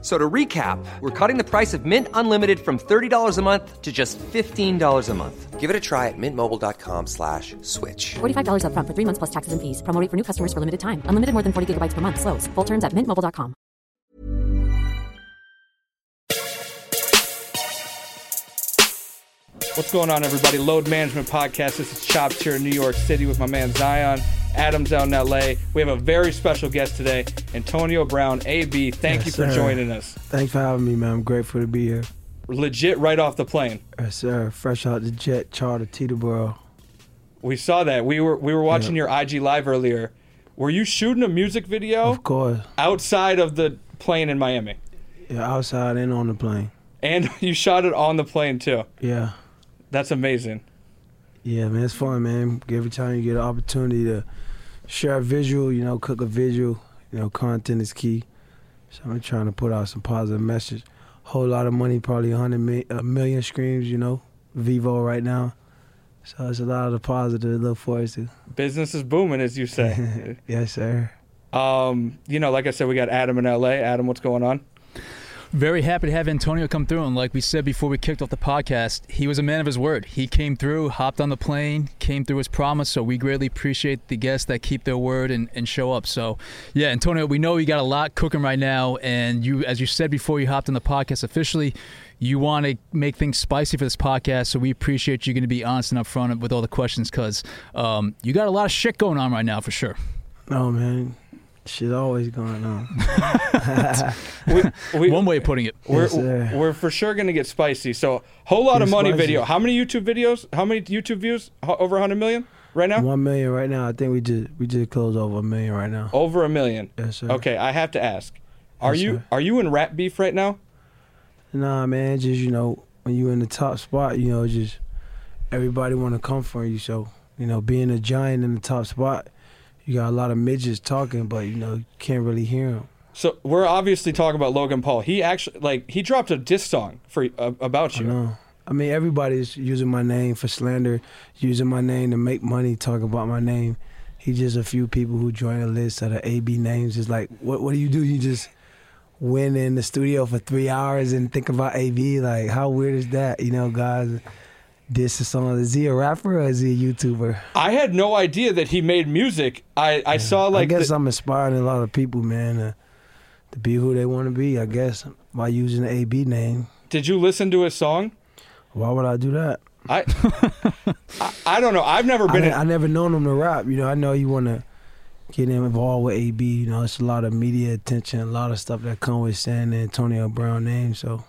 F- So to recap, we're cutting the price of Mint Unlimited from $30 a month to just $15 a month. Give it a try at mintmobile.com slash switch. $45 upfront for three months plus taxes and fees. Promo rate for new customers for limited time. Unlimited more than 40 gigabytes per month. Slows. Full terms at mintmobile.com. What's going on, everybody? Load Management Podcast. This is Chopz here in New York City with my man Zion. Adam's out in LA. We have a very special guest today, Antonio Brown, AB. Thank Yes, you for sir. joining us. Thanks for having me, man. I'm grateful to be here. Legit right off the plane. Yes, sir. Fresh out the jet, charter Teterboro. We saw that. We were we were watching your IG live earlier. Were you shooting a music video Of course. outside of the plane in Miami? Yeah, outside and on the plane. And you shot it on the plane too. Yeah. That's amazing. Yeah, man. It's fun, man. Every time you get an opportunity to share a visual, you know, cook a visual, you know, content is key. So I'm trying to put out some positive message. Whole lot of money, probably 100 mi- a million streams, you know, Vevo right now. So it's a lot of the positive to look forward to. Business is booming, as you say. yes, sir. um, you know, like I said, we got Adam in LA. Adam, what's going on? Very happy to have Antonio come through. And like we said before we kicked off the podcast, he was a man of his word. He came through, hopped on the plane, came through his promise. So we greatly appreciate the guests that keep their word and, and show up. So, yeah, Antonio, we know you got a lot cooking right now. And you, as you said before you hopped on the podcast officially, you want to make things spicy for this podcast. So we appreciate you going to be honest and upfront with all the questions because um, you got a lot of shit going on right now for sure. No, man. Shit always going on. We, we, One way of putting it. We're, Yes, we're for sure going to get spicy. So, whole lot of money spicy. video. How many YouTube videos? How many YouTube views? Ho- Over 100 million right now? One million right now. I think we just we just closed over a million right now. Over a million. Yes, sir. Okay, I have to ask. Are Yes, you sir. are you in rap beef right now? Nah, man. Just you know, when you in the top spot, you know, just everybody want to come for you. So you know, being a giant in the top spot, you got a lot of midgets talking, but you know, you can't really hear them. So, we're obviously talking about Logan Paul. He actually like he dropped a diss song for uh, about I you. know. I mean, everybody's using my name for slander, using my name to make money, talk about my name. He just a few people who join a list of the AB names. It's like, what what do you do? You just win in the studio for three hours and think about AB? Like, how weird is that? You know, guys, this is song. Is he a rapper or is he a YouTuber? I had no idea that he made music. I I saw like I guess the- I'm inspiring a lot of people, man, to, to be who they want to be. I guess by using the AB name. Did you listen to his song? Why would I do that? I I, I don't know. I've never been I never known him to rap. You know, I know you want to get him involved with AB. You know, it's a lot of media attention, a lot of stuff that come with saying the Antonio Brown name. So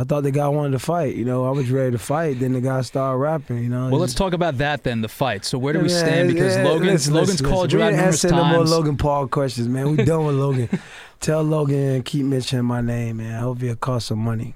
I thought the guy wanted to fight. You know, I was ready to fight. Then the guy started rapping. You know. Well, let's talk about that then, the fight. So where do we Yeah, stand? Because yeah, Logan's listen, Logan's listen, called listen. you out We ain't numerous answering no more. Logan Paul questions, man. We done with Logan. Tell Logan and keep mentioning my name, man. I hope he'll cost some money.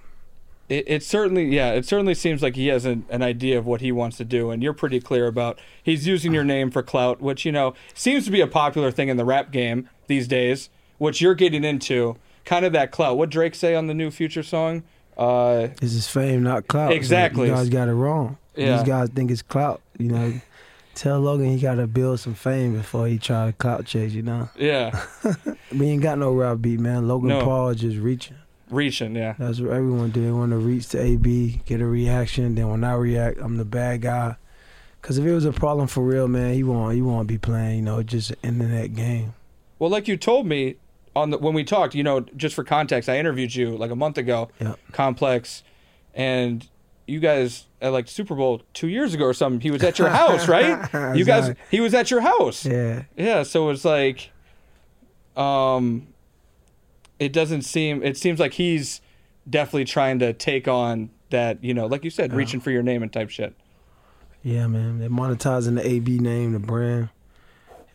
it, it certainly yeah it certainly seems like he has an, an idea of what he wants to do and you're pretty clear about he's using your name for clout which you know seems to be a popular thing in the rap game these days which you're getting into kind of that clout what drake say on the new future song uh is fame, not clout. Exactly. you guys got it wrong. Yeah. These guys think it's clout. You know, tell Logan he got to build some fame before he try to clout chase. You know, yeah we ain't got no rap beat, man. Logan No. Paul is just reaching. reaching yeah That's what everyone do. They want to reach to AB, get a reaction. Then when I react, I'm the bad guy. Cause if it was a problem for real, man, he won't. He won't be playing. You know, just an internet game. well like you told me on the when we talked you know just for context i interviewed you like a month ago Yeah. complex and you guys at like super bowl two years ago or something he was at your house right you guys he was at your house Yeah. Yeah, so it's like um it doesn't seem it seems like he's definitely trying to take on that, you know, like you said, reaching for your name and type shit. Yeah, man. They're monetizing the AB name, the brand.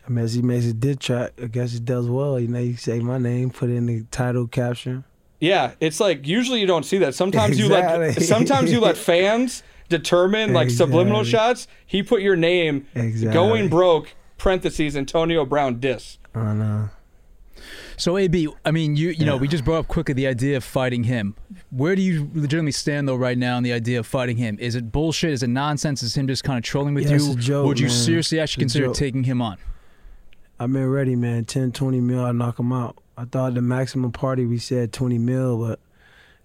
I mean, as he makes a diss track, I guess he does well. You know, you say my name, put in the title caption. Yeah, it's like usually you don't see that. Sometimes you let sometimes you let fans determine like subliminal shots. He put your name Exactly. going broke parentheses Antonio Brown diss. I know. So AB, I mean, you you know, we just brought up quickly the idea of fighting him. Where do you legitimately stand though right now on the idea of fighting him? Is it bullshit? Is it nonsense? Is him just kind of trolling with Yeah, it's you? a joke, Would you man. seriously actually It's consider taking him on? I've been ready, man. 10, 20 mil, I knock him out. I thought the maximum party we said 20 mil, but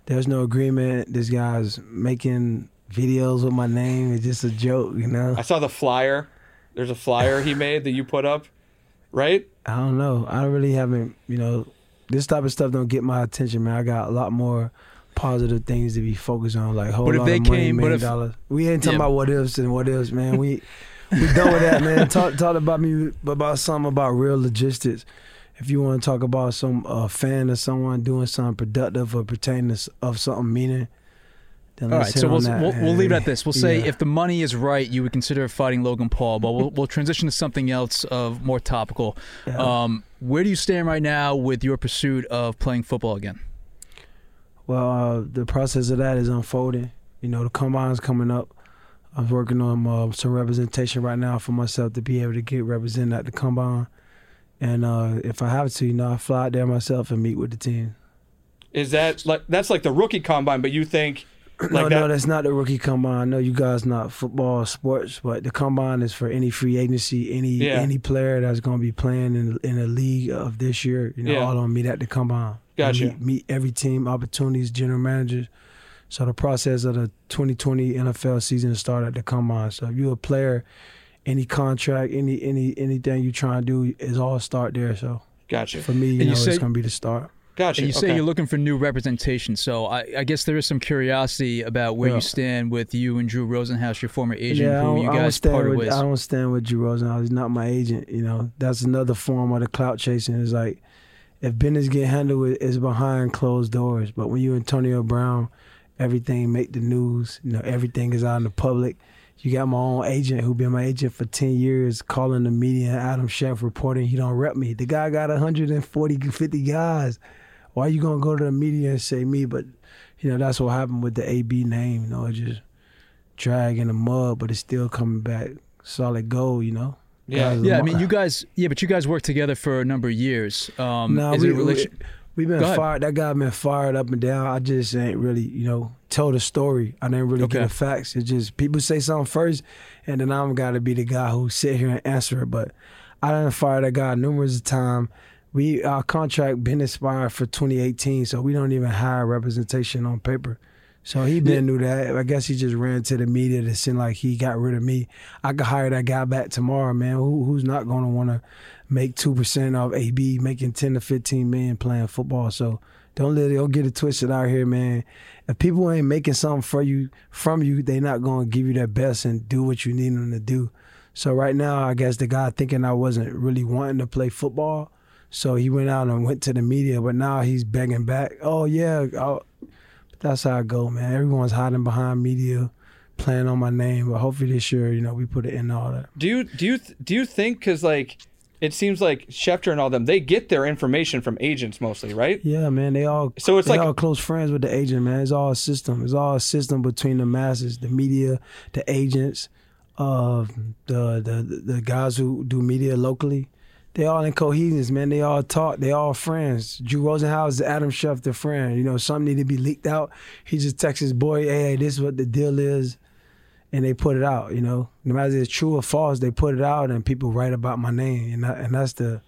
there's no agreement. This guy's making videos with my name. It's just a joke, you know? I saw the flyer. There's a flyer he made that you put up, right? I don't know. I really haven't, you know, this type of stuff don't get my attention, man. I got a lot more positive things to be focused on, like whole But if lot they of money, came- but million if- dollars. We ain't talking Yeah. about what ifs and what ifs, man. We we done with that, man. Talk talk about me about something about real logistics. If you want to talk about some uh, fan or someone doing something productive or pertaining to of something meaning, then All let's right, so we'll, we'll, we'll leave it at this. We'll say Yeah. if the money is right, you would consider fighting Logan Paul, but we'll, we'll transition to something else of more topical. Yeah. Um, where do you stand right now with your pursuit of playing football again? Well, uh, the process of that is unfolding. You know, the combine's coming up. I'm working on uh, some representation right now for myself to be able to get represented at the combine. And uh, if I have to, you know, I fly out there myself and meet with the team. Is that like that's like the rookie combine? But you think like no, that? no, that's not the rookie combine. I know you guys not football sports, but the combine is for any free agency, any Yeah. any player that's going to be playing in in the league of this year. You know, Yeah. all on meet at the combine. Gotcha. Meet, meet every team, opportunities, general managers. So the process of the 2020 NFL season started at the combine. So if you're a player, any contract, any any anything you trying to do is all start there. So Gotcha. for me, you you know, said- it's going to be the start. Gotcha. And you say okay. you're looking for new representation, so I, I guess there is some curiosity about where Yeah. you stand with you and Drew Rosenhaus, your former agent, Yeah, who you guys stand parted with, ways. I don't stand with Drew Rosenhaus. He's not my agent. You know, that's another form of the clout chasing. It's like if business get handled, it- it's behind closed doors. But when you Antonio Brown, everything make the news. You know, everything is out in the public. You got my own agent who been my agent for ten years, calling the media. Adam Chef reporting he don't rep me. The guy got 140, 50 guys. Why you gonna go to the media and say me? But you know that's what happened with the AB name. You know, it just drag in the mud, but it's still coming back solid gold. You know. Yeah. Guys yeah, I mean, you guys, yeah, but you guys worked together for a number of years. Um, Nah, is we, a we, have been fired. That guy been fired up and down. I just ain't really, you know, tell the story. I didn't really Okay. get the facts. It's just people say something first, and then I'm got to be the guy who sit here and answer it. But I done fired that guy numerous times. We our contract been expired for 2018, so we don't even hire representation on paper. So he been knew that. I guess he just ran to the media to seem like he got rid of me. I could hire that guy back tomorrow, man. Who, who's not to want to make two percent off AB making ten to fifteen million playing football? So don't let it don't get it twisted out here, man. If people ain't making something for you from you, they not to give you their best and do what you need them to do. So right now, I guess the guy thinking I wasn't really wanting to play football, so he went out and went to the media. But now he's begging back. Oh yeah, I'll, that's how I go, man. Everyone's hiding behind media, playing on my name. But hopefully this year, you know, we put it in all that. Do you do you do you think because like it seems like Schefter and all them they get their information from agents mostly, right? Yeah, man. They all So it's they like- all close friends with the agent, man. It's all a system. It's all a system between the masses, the media, the agents, uh, the the the guys who do media locally. They all in cohesion, man. They all talk. They all friends. Drew Rosenhaus is Adam Schefter friend. You know, something need to be leaked out. He just texts his boy, "Hey, hey, this is what the deal is," and they put it out. You know, no matter if it's true or false, they put it out, and people write about my name, and that, and that's the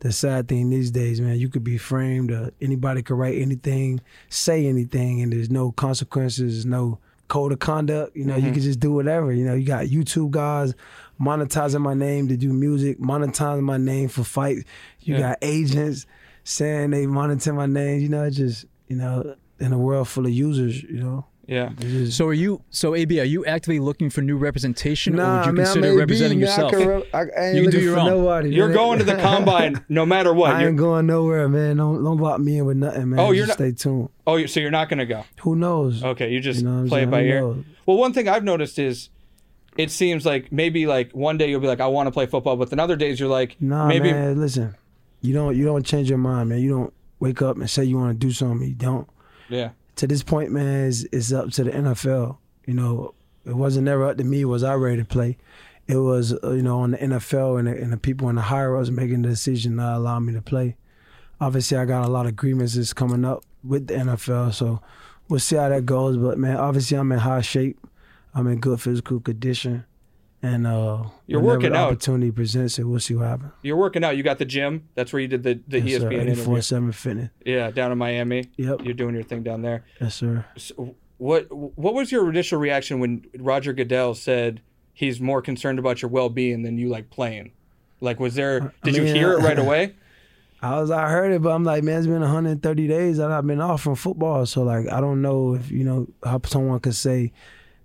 the sad thing these days, man. You could be framed. Uh, anybody could write anything, say anything, and there's no consequences, no code of conduct. You know, Mm-hmm. you can just do whatever. You know, you got YouTube guys monetizing my name to do music, monetizing my name for fights. You Yeah. got agents saying they monitor my name. You know, it's just you know, in a world full of users, you know. Yeah. So are you? So AB, are you actively looking for new representation, or would you man, consider AB, representing man. I yourself? can re- I, I you can do your own. Nobody, You're man. going to the combine no matter what. I You're, ain't going nowhere, man. Don't don't lock me in with nothing, man. Oh, you're Just not- stay tuned. oh, so you're not going to go. Who knows? Okay, you just You know what I'm play it by ear. Well, one thing I've noticed is it seems like maybe like one day you'll be like I want to play football, but then other days you're like Nah, maybe man. Listen, you don't you don't change your mind, man. You don't wake up and say you want to do something. You don't. yeah. To this point, man, it's, up to the NFL. You know, it wasn't ever up to me. Was I ready to play? It was uh, you know on the NFL and the, and the people in the higher ups making the decision not allow me to play. obviously I got a lot of grievances coming up with the NFL, so we'll see how that goes. But man, obviously I'm in high shape. I'm in good physical condition, and uh, You're working out. Opportunity presents it. We'll see what happens. You're working out. You got the gym. That's where you did the, the Yes. ESPN interview. 84/7 fitness. Yeah, down in Miami. Yep. You're doing your thing down there. Yes, sir. So what what was your initial reaction when Roger Goodell said he's more concerned about your well being than you like playing? Like, was there? Did you mean, hear it right away? I was I heard it, but I'm like, man, it's been 130 days that I've been off from football. So like, I don't know if you know how someone could say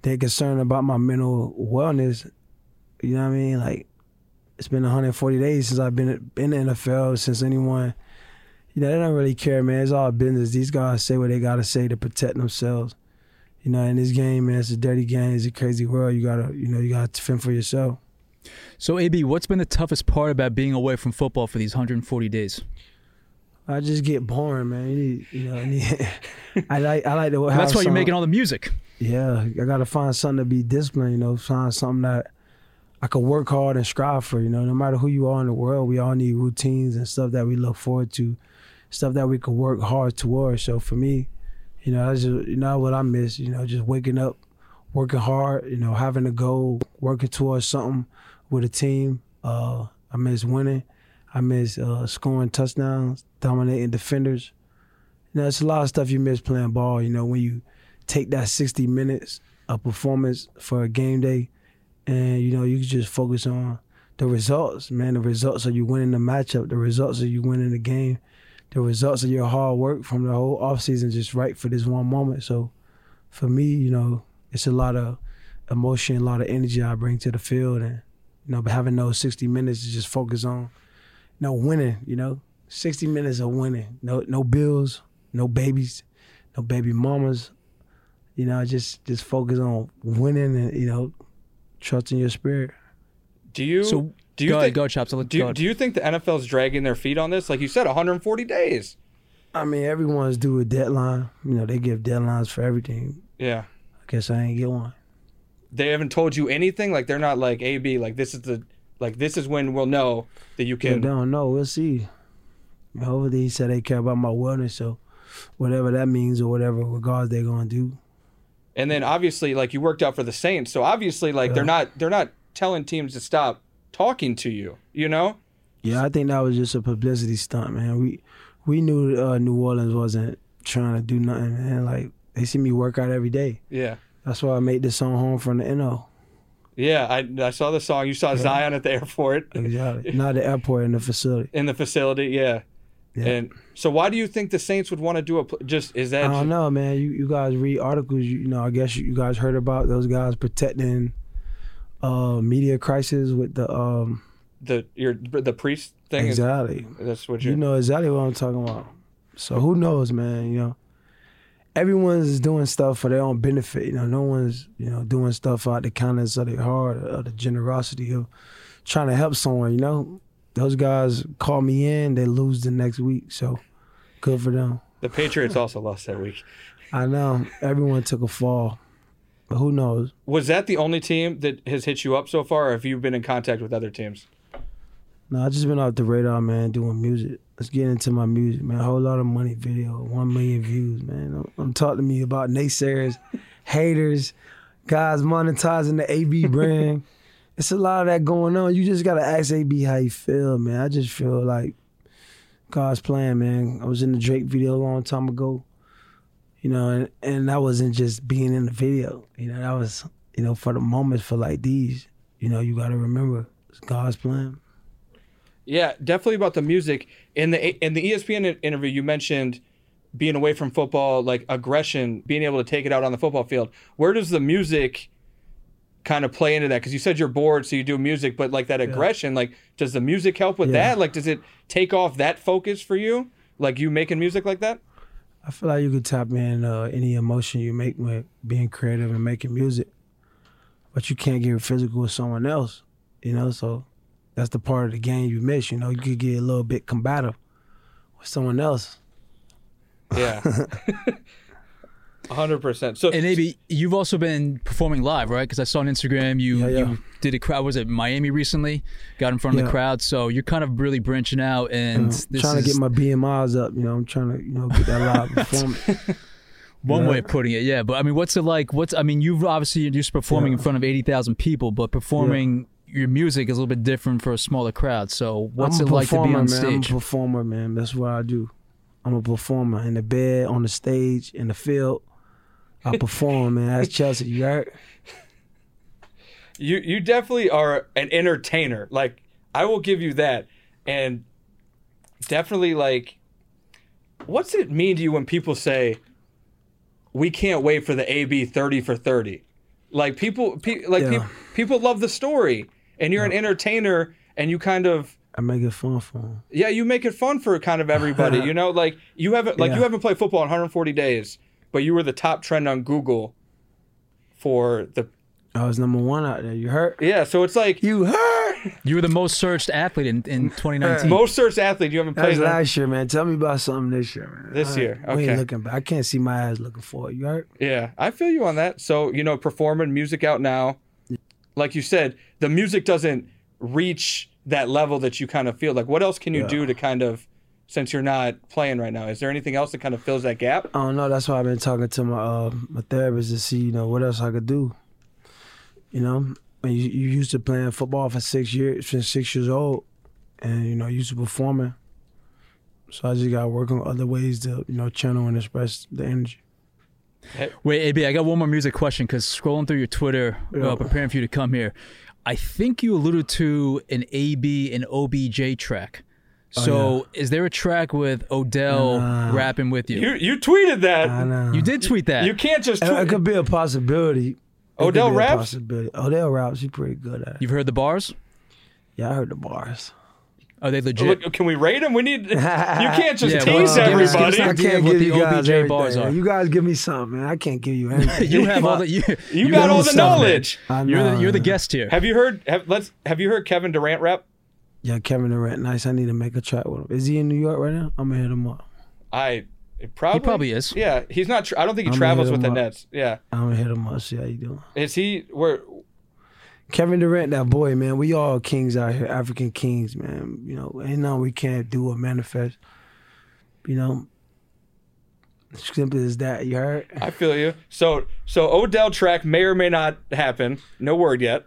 they're concerned about my mental wellness. You know what I mean? Like, it's been 140 days since I've been in the NFL. Since anyone, you know, they don't really care, man. It's all business. These guys say what they gotta say to protect themselves. You know, in this game, man, it's a dirty game. It's a crazy world. You gotta, you know, you gotta fend for yourself. So, AB, what's been the toughest part about being away from football for these 140 days? I just get boring, man. You, need, you know, I, need, I like I like to. have That's why you're making all the music. Yeah, I gotta find something to be disciplined. You know, find something that I could work hard and strive for. You know, no matter who you are in the world, we all need routines and stuff that we look forward to, stuff that we could work hard towards. So for me, you know, that's just you know what I miss. You know, just waking up, working hard. You know, having a goal, working towards something with a team. Uh, I miss winning. I miss uh, scoring touchdowns, dominating defenders. You know, it's a lot of stuff you miss playing ball. You know, when you take that 60 minutes of performance for a game day and, you know, you can just focus on the results, man. The results of you winning the matchup, the results of you winning the game, the results of your hard work from the whole offseason just right for this one moment. So for me, you know, it's a lot of emotion, a lot of energy I bring to the field. And, you know, having those 60 minutes to just focus on, you know, winning, you know, 60 minutes of winning. No, no bills, no babies, no baby mamas. You know, just just focus on winning and you know, trusting your spirit. Do you? So, do you go think? ahead, go Chopz. I'll do you, do you think the NFL's dragging their feet on this? Like you said, 140 days. I mean, everyone's due a deadline. You know, they give deadlines for everything. Yeah. I guess I ain't get one. They haven't told you anything. Like they're not like AB. Like this is the like this is when we'll know that you can. they don't know. We'll see. Hopefully, he said they care about my wellness, so whatever that means or whatever regards they're gonna do. And then obviously, like you worked out for the Saints, so obviously, like they're not they're not telling teams to stop talking to you. You know? Yeah, I think that was just a publicity stunt, man. We we knew uh, New Orleans wasn't trying to do nothing, man. Like they see me work out every day. Yeah. That's why I made this song home from the NO. Yeah. I I saw the song. You saw Zion at the airport Exactly. Not the airport in the facility. in the facility. Yeah. Yeah. And so, why do you think the Saints would want to do a just? Is that I don't know, man. You you guys read articles. You, you know, I guess you, you guys heard about those guys protecting uh media crisis with the um the your the priest thing? is- exactly. that's what you You know exactly what I'm talking about. So who knows, man? You know, everyone's doing stuff for their own benefit. You know, no one's you know doing stuff out the kindness of their heart or the generosity of trying to help someone. You know, those guys call me in, they lose the next week. So good for them. The Patriots also lost that week. I know everyone took a fall, but who knows? Was that the only team that has hit you up so far, or have you been in contact with other teams? No, I just been off the radar, man, doing music. Let's get into my music, man. A whole lot of money video, one million views, man. I'm, don't talk to me about naysayers, haters, guys monetizing the AB brand. It's a lot of that going on. You just gotta ask AB how you feel, man. I just feel like God's plan, man. I was in the Drake video a long time ago, you know, and, and that wasn't just being in the video. You know, that was, you know, for the moments for like these. You know, you gotta remember it's God's plan. Yeah, definitely about the music. In the in the ESPN interview, you mentioned being away from football, like aggression, being able to take it out on the football field. Where does the music kind of play into that? Because you said you're bored, so you do music, but like that aggression, like does the music help with Yeah. that? Like, does it take off that focus for you? Like you making music like that? I feel like you could tap in uh, any emotion you make with being creative and making music, but you can't get physical with someone else. You know, so that's the part of the game you miss. You know, you could get a little bit combative with someone else. Yeah. hundred percent. So And maybe you've also been performing live, right? Because I saw on Instagram you Yeah, yeah. you did a crowd. Was it Miami recently? Got in front of the crowd, so you're kind of really branching out. And I'm this trying is to get my BMIs up. You know, I'm trying to you know get that live performance. one Yeah. way of putting it. Yeah, but I mean, what's it like? What's I mean, you've obviously you're just performing in front of eighty thousand people, but performing your music is a little bit different for a smaller crowd. So what's it like to be performer, on man. I'm a performer, man. That's what I do. I'm a performer in the bed, on the stage, in the field. I perform, man. That's Chelsea. You heard? you you definitely are an entertainer. Like I will give you that, and definitely like, what's it mean to you when people say, "We can't wait for the AB thirty for 30? Like people, pe- like Yeah. peop people love the story, and you're an entertainer, and you kind of. I make it fun for them. Yeah, you make it fun for kind of everybody. you know, like you haven't like you haven't played football in 140 days, but you were the top trend on Google for the I was number one out there. You heard? yeah. So it's like You heard? You were the most searched athlete in, in 2019. most searched athlete you haven't That was played. in- last year, man. Tell me about something this year, man. This I- year, We okay. ain't looking back. I can't see my ass looking for it. You heard? Yeah, I feel you on that. So you know, performing music out now, like you said, the music doesn't reach that level that you kind of feel. Like, what else can you Yeah. do to kind of, since you're not playing right now, is there anything else that kind of fills that gap? I don't know. That's why I've been talking to my uh, my therapist to see, you know, what else I could do. You know, when you, you used to playing football for six years, since six years old, and you know, used to performing. So I just got to work on other ways to, you know, channel and express the energy. Wait, AB, I got one more music question because scrolling through your Twitter, Yeah. uh, preparing for you to come here, I think you alluded to an AB and OBJ track. Oh, so, is there a track with Odell Nah. rapping with you? You you tweeted that. I know. You did tweet that. You can't just. It, Tweet. it could be a possibility. It Odell be raps? possibility. Odell raps. He's pretty good at it. You've heard the bars? Yeah, I heard the bars. Are they legit? Look, can we rate them? We need. You can't just Yeah, tease well, give us- give us everybody. I can't of give the you guys OBJ bars are. You guys give me something, man. I can't give you anything. you have all the you, You you got all the knowledge. I You're the you're the guest here. Have you heard? Have, let's. Have you heard Kevin Durant rap? Yeah, Kevin Durant, nice. I need to make a track with him. Is he in New York right now? I'm gonna hit him up. I probably. probably is. Yeah, he's not. Tr- I don't think he I'm travels with the up. Nets. Yeah, I'm gonna hit him up. See how you doing. is he? Where? Kevin Durant, that boy, man. We all kings out here, African kings, man. You know, ain't nothing we can't do or manifest. You know, simple as that. You heard? I feel you. So so Odell track may or may not happen. No word yet.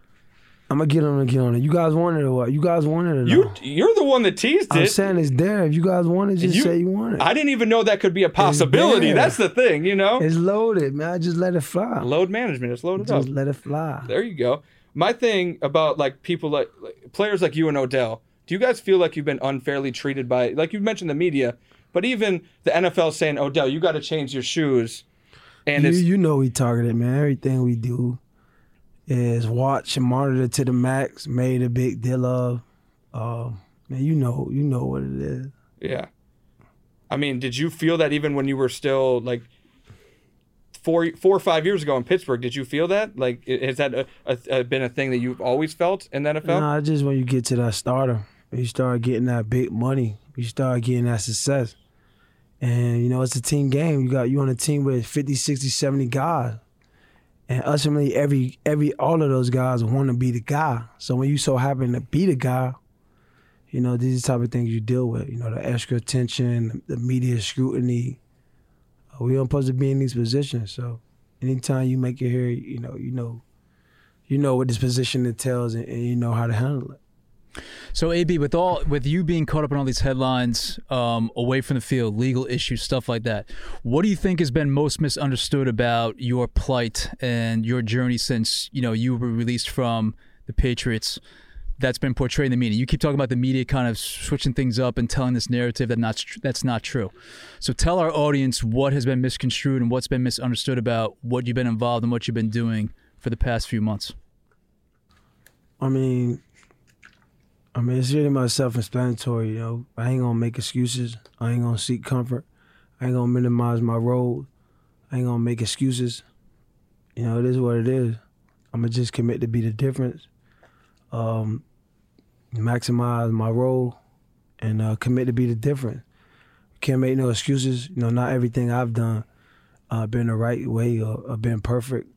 I'm gonna get on and get on it. You guys want it or what? You guys want it or You no? you're the one that teased it. I'm it. saying it's there. If you guys want it, just You- say you want it. I didn't even know that could be a possibility. there. That's the thing, you know. it's loaded, man. I just let it fly. Load management. It's loaded up. Just let it fly. There you go. My thing about like people like, like players like you and Odell. Do you guys feel like you've been unfairly treated by like you mentioned the media, but even the NFL saying Odell, you got to change your shoes, and you, it's you know we targeted, man. Everything we do is watch and monitor to the max. Made a big deal of. Uh, man, you know, you know what it is. Yeah. I mean, did you feel that even when you were still like four, four or five years ago in Pittsburgh? Did you feel that? Like, has that a, a, a, been a thing that you've always felt in the NFL? Nah, it's just when you get to that starter, you start getting that big money, you start getting that success. And, you know, it's a team game. You got you on a team with 50, 60, 70 guys. And ultimately every every all of those guys want to be the guy. So when you so happen to be the guy, you know, these type of things you deal with. You know, the extra attention, the media scrutiny. Uh, we don't supposed to be in these positions. So anytime you make it here, you know, you know, you know what this position entails and, and you know how to handle it. So AB, with all with you being caught up in all these headlines, um, away from the field, legal issues, stuff like that, what do you think has been most misunderstood about your plight and your journey since you know you were released from the Patriots? That's been portrayed in the media. You keep talking about the media kind of switching things up and telling this narrative that not that's not true. So tell our audience what has been misconstrued and what's been misunderstood about what you've been involved in, what you've been doing for the past few months. I mean, I mean, it's really my self-explanatory. You know, I ain't gonna make excuses. I ain't gonna seek comfort. I ain't gonna minimize my role. I ain't gonna make excuses. You know, it is what it is. I'm gonna just commit to be the difference. Um, maximize my role, and uh, commit to be the difference. Can't make no excuses. You know, not everything I've done uh, been the right way or, or been perfect.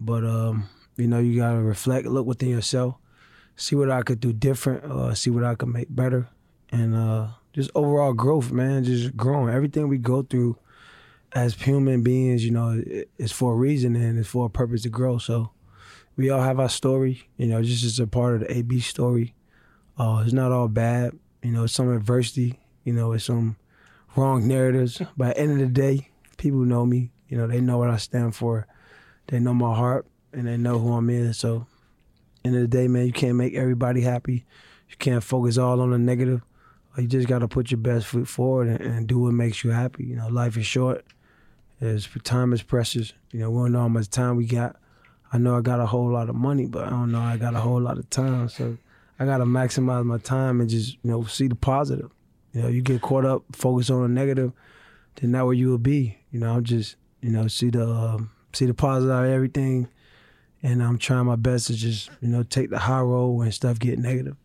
But um, you know, you gotta reflect, look within yourself, see what I could do different, uh, see what I could make better, and uh, just overall growth, man. Just growing. Everything we go through as human beings, you know, it- it's for a reason and it's for a purpose to grow. So we all have our story. You know, this is a part of the AB story. Uh, it's not all bad. You know, it's some adversity. You know, it's some wrong narratives. But at the end of the day, people know me. You know, they know what I stand for. They know my heart and they know who I'm in. So, end of the day, man, you can't make everybody happy. You can't focus all on the negative. You just got to put your best foot forward and, and do what makes you happy. You know, life is short. It's, time is precious. You know, we don't know how much time we got. I know I got a whole lot of money, but I don't know I got a whole lot of time. So I got to maximize my time and just, you know, see the positive. You know, you get caught up, focus on the negative, then that where you will be. You know, I'm just, you know, see the um, see the positive out of everything, and I'm trying my best to just, you know, take the high road when stuff get negative.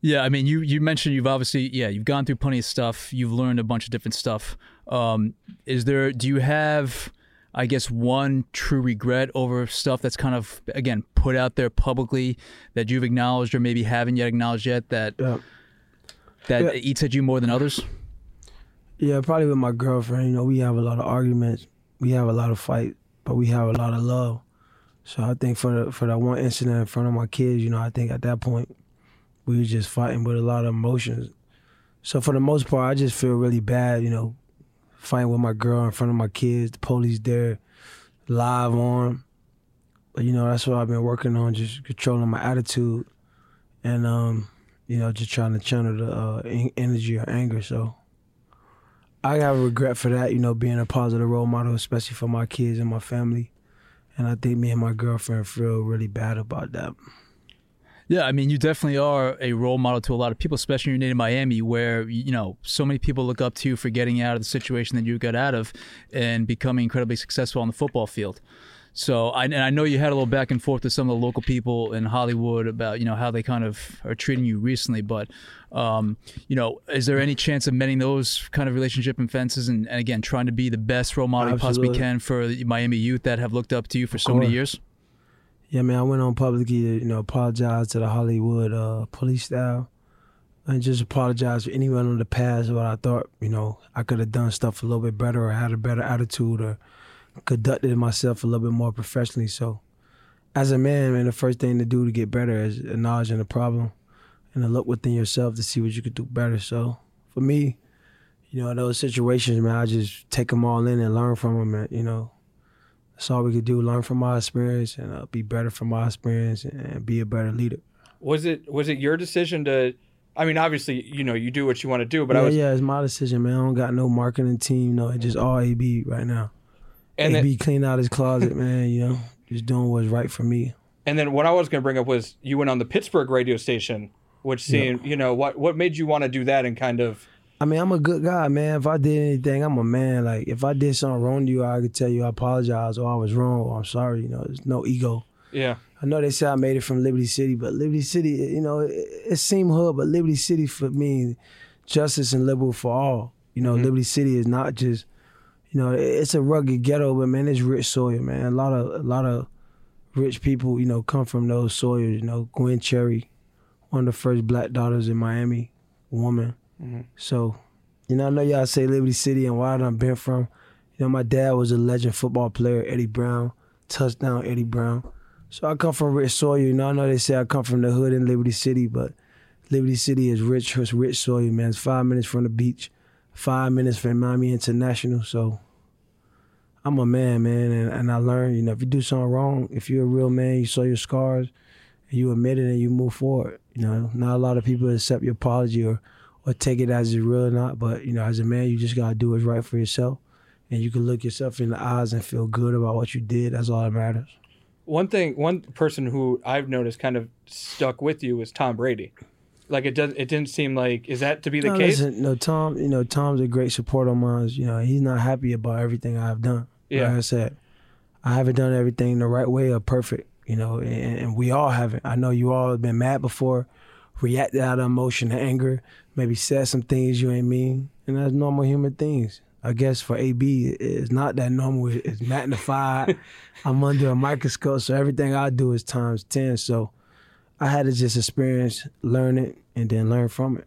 Yeah, I mean, you you mentioned you've obviously yeah you've gone through plenty of stuff. You've learned a bunch of different stuff. Um, is there? Do you have? I guess one true regret over stuff that's kind of again put out there publicly that you've acknowledged or maybe haven't yet acknowledged yet that Yeah. that Yeah. eats at you more than others. Yeah, probably with my girlfriend. You know, we have a lot of arguments, we have a lot of fight, but we have a lot of love. So I think for the, for that one incident in front of my kids, you know, I think at that point we were just fighting with a lot of emotions. So for the most part, I just feel really bad. You know, fighting with my girl in front of my kids, the police there, live on. But you know, that's what I've been working on, just controlling my attitude, and um, you know, just trying to channel the uh, energy or anger. So. I got regret for that, you know, being a positive role model, especially for my kids and my family. And I think me and my girlfriend feel really bad about that. Yeah, I mean, you definitely are a role model to a lot of people, especially in your native Miami, where you know so many people look up to you for getting out of the situation that you got out of and becoming incredibly successful on the football field. So, I, and I know you had a little back and forth with some of the local people in Hollywood about you know how they kind of are treating you recently, but um, you know, is there any chance of mending those kind of relationship and fences, and, and again trying to be the best role model you possibly can for the Miami youth that have looked up to you for so many years? Yeah, man, I went on publicly to, you know, apologize to the Hollywood uh, police staff and just apologize for anyone in the past what I thought, you know, I could have done stuff a little bit better or had a better attitude or conducted myself a little bit more professionally. So as a man, man, the first thing to do to get better is acknowledging the problem and to look within yourself to see what you could do better. So for me, you know, those situations, man, I just take them all in and learn from them, and, you know, that's all we could do. Learn from my experience and uh, be better from my experience and be a better leader. Was it was it your decision to? I mean, obviously, you know, you do what you want to do, but yeah, I was, yeah, it's my decision, man. I don't got no marketing team. No, it's just all AB right now. And AB then, clean out his closet, man. You know, just doing what's right for me. and then what I was going to bring up was you went on the Pittsburgh radio station, which seemed, you know, what what made you want to do that and kind of, I mean, I'm a good guy, man. If I did anything, I'm a man. Like, if I did something wrong to you, I could tell you I apologize or I was wrong or I'm sorry. You know, there's no ego. yeah, I know they say I made it from Liberty City, but Liberty City, you know, it, it seemed hood, but Liberty City for me, justice and liberal for all. You know, mm-hmm. Liberty City is not just, you know, it's a rugged ghetto, but man, it's rich soil, man. A lot of a lot of rich people, you know, come from those soils. You know, Gwen Cherry, one of the first black daughters in Miami, woman. Mm-hmm. So, you know, I know y'all say Liberty City and where I done been from. You know, my dad was a legend football player, Eddie Brown, touchdown Eddie Brown. So I come from rich soil. You know, I know they say I come from the hood in Liberty City, but Liberty City is rich, it's rich soil, man. It's five minutes from the beach, five minutes from Miami International. So I'm a man, man, and, and I learned, you know, if you do something wrong, if you're a real man, you saw your scars, and you admit it and you move forward. You know, not a lot of people accept your apology or, or take it as it's real or not, but, you know, as a man, you just got to do what's right for yourself. And you can look yourself in the eyes and feel good about what you did. That's all that matters. one thing, one person who I've noticed kind of stuck with you is Tom Brady. Like it doesn't. it didn't seem like is that to be the no, case? Listen, no, Tom. You know, Tom's a great supporter of mine. You know, he's not happy about everything I've done. Yeah. Like I said, I haven't done everything the right way or perfect. You know, and, and we all haven't. I know you all have been mad before, reacted out of emotion and anger, maybe said some things you ain't mean, and that's normal human things. I guess for AB, it's not that normal. It's magnified. I'm under a microscope, so everything I do is times ten. So I had to just experience, learn it, and then learn from it.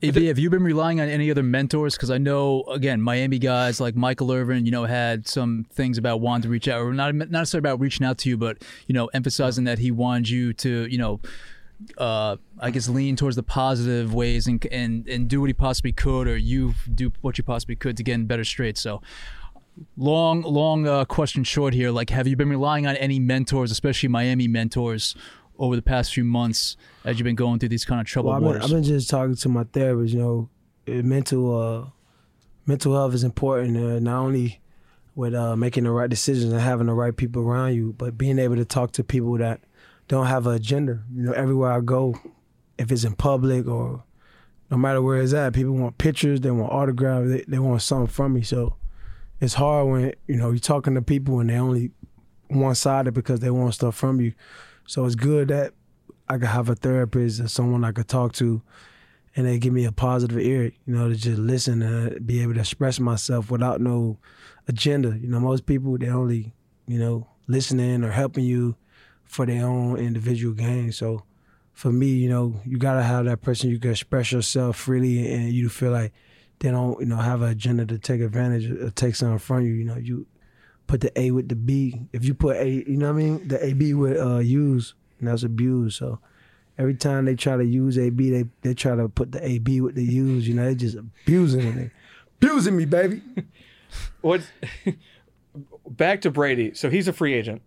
AB, have you been relying on any other mentors? Because I know, again, Miami guys like Michael Irvin, you know, had some things about wanting to reach out, or not, not necessarily about reaching out to you, but you know, emphasizing that he wanted you to, you know, uh, I guess lean towards the positive ways and and and do what he possibly could, or you do what you possibly could to get in better straight. So, long, long uh, question short here. Like, have you been relying on any mentors, especially Miami mentors, over the past few months as you've been going through these kind of troubled Well, I've been, waters? I've been just talking to my therapist. You know, mental uh, mental health is important. Uh, not only with uh, making the right decisions and having the right people around you, but being able to talk to people that don't have an agenda. You know, everywhere I go, if it's in public or no matter where it's at, people want pictures, they want autographs, they, they want something from me. So it's hard when you know you're talking to people and they only one sided because they want stuff from you. So it's good that I could have a therapist or someone I could talk to, and they give me a positive ear. You know, to just listen and uh, be able to express myself without no agenda. You know, most people they only you know listening or helping you for their own individual gain. So for me, you know, you gotta have that person you can express yourself freely and you feel like they don't, you know, have an agenda to take advantage or take something from you. You know, you put the A with the B. If you put A, you know what I mean? The AB with uh, use, and that's abuse. So every time they try to use AB, they they try to put the AB with the use. You know, they just abusing me, Abusing me, baby. What? Back to Brady. So he's a free agent.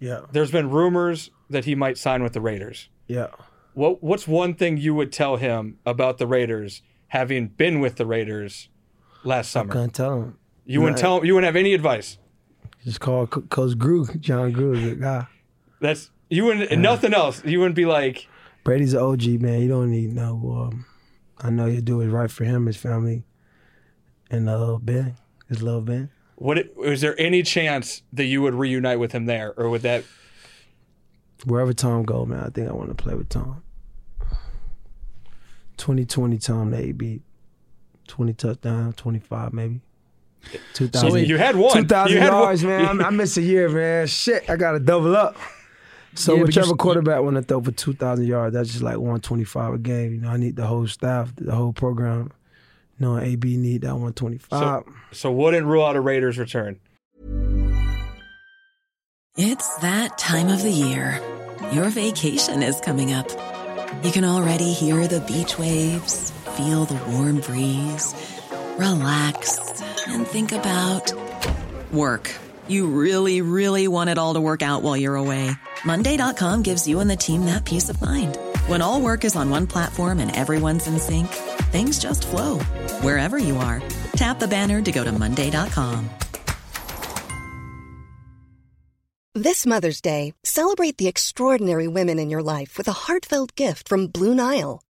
Yeah, There's been rumors that he might sign with the Raiders. yeah. What What's one thing you would tell him about the Raiders, having been with the Raiders last summer? I couldn't tell him. You wouldn't tell him. You wouldn't have any advice. Just call Co- Coach Grew. John Grew is a good guy. That's you wouldn't. nothing else. You wouldn't be like. Brady's an OG man. You don't need no. Um, I know you do what's right for him, his family, and uh, Ben, his little Ben. It, is there any chance that you would reunite with him there, or would that? Wherever Tom go, man, I think I want to play with Tom. 2020 Tom, the AB, 20 touchdown, 25 maybe. 2000, So you had one. 2,000 You had one. yards, man. I, I missed a year, man. Shit, I got to double up. So Yeah, whichever quarterback want to throw for 2,000 yards, that's just like 125 a game. You know, I need the whole staff, the whole program. You know, AB need that 125. So wouldn't rule out a Raiders return. It's that time of the year. Your vacation is coming up. You can already hear the beach waves, feel the warm breeze, relax, and think about work. You really, really want it all to work out while you're away. Monday.com gives you and the team that peace of mind. When all work is on one platform and everyone's in sync, things just flow wherever you are. Tap the banner to go to Monday.com. This Mother's Day, celebrate the extraordinary women in your life with a heartfelt gift from Blue Nile.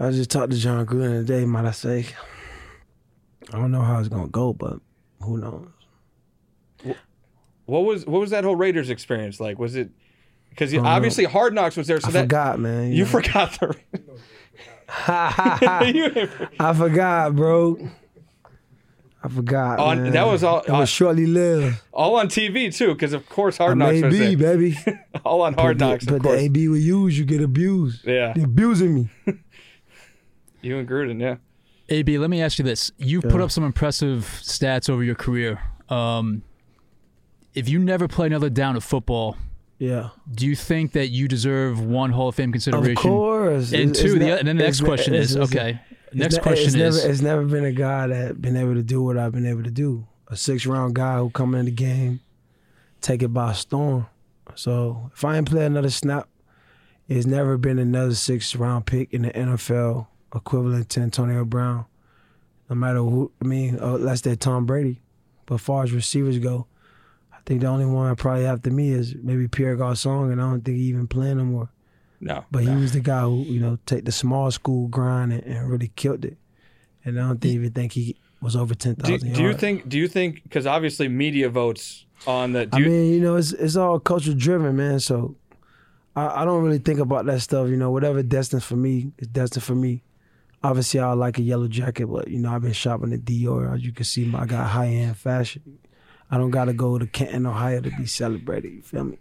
I just talked to Jon Gruden today, might I say. I don't know how it's going to go, but who knows? What was what was that whole Raiders experience like? Was it because know. obviously Hard Knocks was there? So I that forgot, man. you know. forgot the. You- I forgot, bro. I forgot. On- man. that was all- It was uh, shortly lived. all on TV too, because of course Hard Knocks AB, was there. baby. All on Hard But the- Knocks, But of the. AB we use, you get abused. Yeah. They abusing me. You and Gruden, yeah. AB, let me ask you this: You've put up some impressive stats over your career. Um, if you never play another down of football, Yeah. do you think that you deserve one Hall of Fame consideration? Of consideration? course. And It's- two, it's the, ne- and then the next it's question it's- is it's- okay. it's Next ne- question it's is never, it's never been a guy that been able to do what I've been able to do. A six round guy who come in the game, take it by storm. So if I ain't play another snap, it's never been another six round pick in the NFL equivalent to Antonio Brown. No matter who, I mean, uh, that's that Tom Brady. But as far as receivers go, I think the only one I probably after me is maybe Pierre Garcon, and I don't think he even playing no more. No. But he was the guy who, you know, take the small school grind and, and really killed it. And I don't think, even think he was over ten thousand. Do, do you think? Do you think? Because obviously media votes on the. Do I you, mean, you know, it's it's all culture driven, man. So I, I don't really think about that stuff. You know, whatever destined for me is destined for me. Obviously, I like a yellow jacket, but you know, I've been shopping at Dior. As you can see, I got high end fashion. I don't gotta go to Canton, Ohio, to be celebrated. You feel me?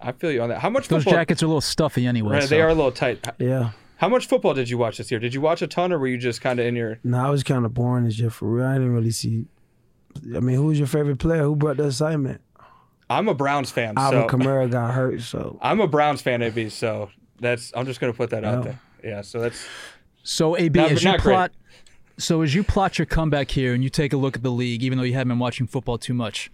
I feel you on that. How much Those football? jackets are a little stuffy anyway. Right, so- They are a little tight. Yeah. How much football did you watch this year? Did you watch a ton, or were you just kind of in your? No, I was kind of boring this year for real. I didn't really see. I mean, who was your favorite player? Who brought the assignment? I'm a Browns fan, Alvin so Kamara got hurt, so I'm a Browns fan, AB. So that's I'm just gonna put that out Oh. there. Yeah. So that's So AB, Not- as you not great. plot, so as you plot your comeback here, and you take a look at the league, even though you haven't been watching football too much,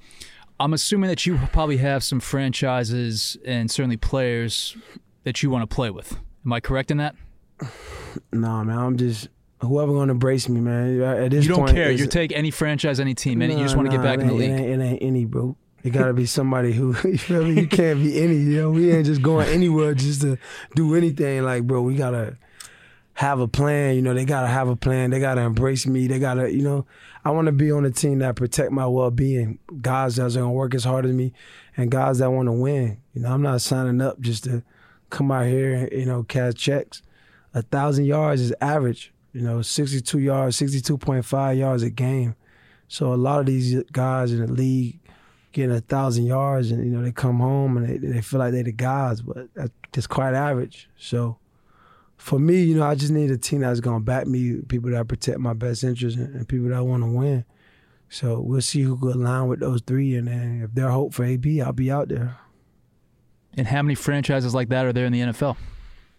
I'm assuming that you probably have some franchises and certainly players that you want to play with. Am I correct in that? nah, man. I'm just whoever gonna embrace me, man. At this You don't point, care. You take any franchise, any team, any, you just Nah, want to get back it in the league. It ain't, it ain't any, bro. It gotta be somebody who you feel me. You can't be any. You know, we ain't just going anywhere just to do anything. Like, bro, we gotta have a plan. You know, they gotta have a plan. They gotta embrace me. They gotta, you know, I want to be on a team that protect my well being. Guys that's gonna work as hard as me, and guys that want to win. You know, I'm not signing up just to come out here and you know cash checks. A thousand yards is average. You know, 62 yards, 62.5 yards a game. So a lot of these guys in the league getting a thousand yards, and you know they come home and they, they feel like they're the guys, but that's quite average. So for me, you know, I just need a team that's gonna back me, people that protect my best interests, and, and people that want to win. So we'll see who could align with those three, and then if they're hope for AB, I'll be out there. And how many franchises like that are there in the NFL?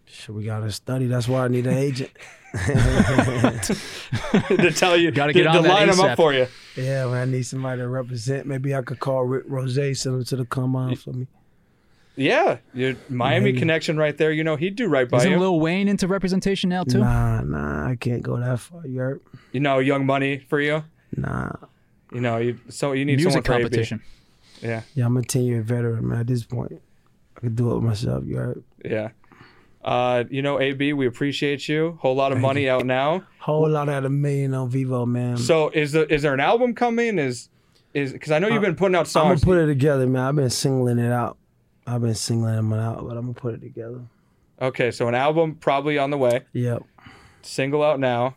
So we gotta study. That's why I need an agent. to tell you, Gotta to, get on to that line them up for you. Yeah, man, I need somebody to represent. Maybe I could call Rick Ross, send him to the combine for me. Yeah, your Miami Maybe. connection right there. You know he'd do right by you. Isn't you. Lil Wayne into representation now too? Nah, nah, I can't go that far. You heard? you know, Young Money for you. Nah. You know, you so you need Music someone for competition. Yeah, Yeah, I'm a 10 year veteran, man. At this point, I could do it myself. You heard? yeah. Uh, you know, AB, we appreciate you. Whole lot of money out now. Whole lot out of million on Vevo, man. So is the is there an album coming? Is is because I know you've been putting out songs. I'm gonna put it together, man. I've been singling it out. I've been singling them out, but I'm gonna put it together. okay, so an album probably on the way. Yep. Single out now.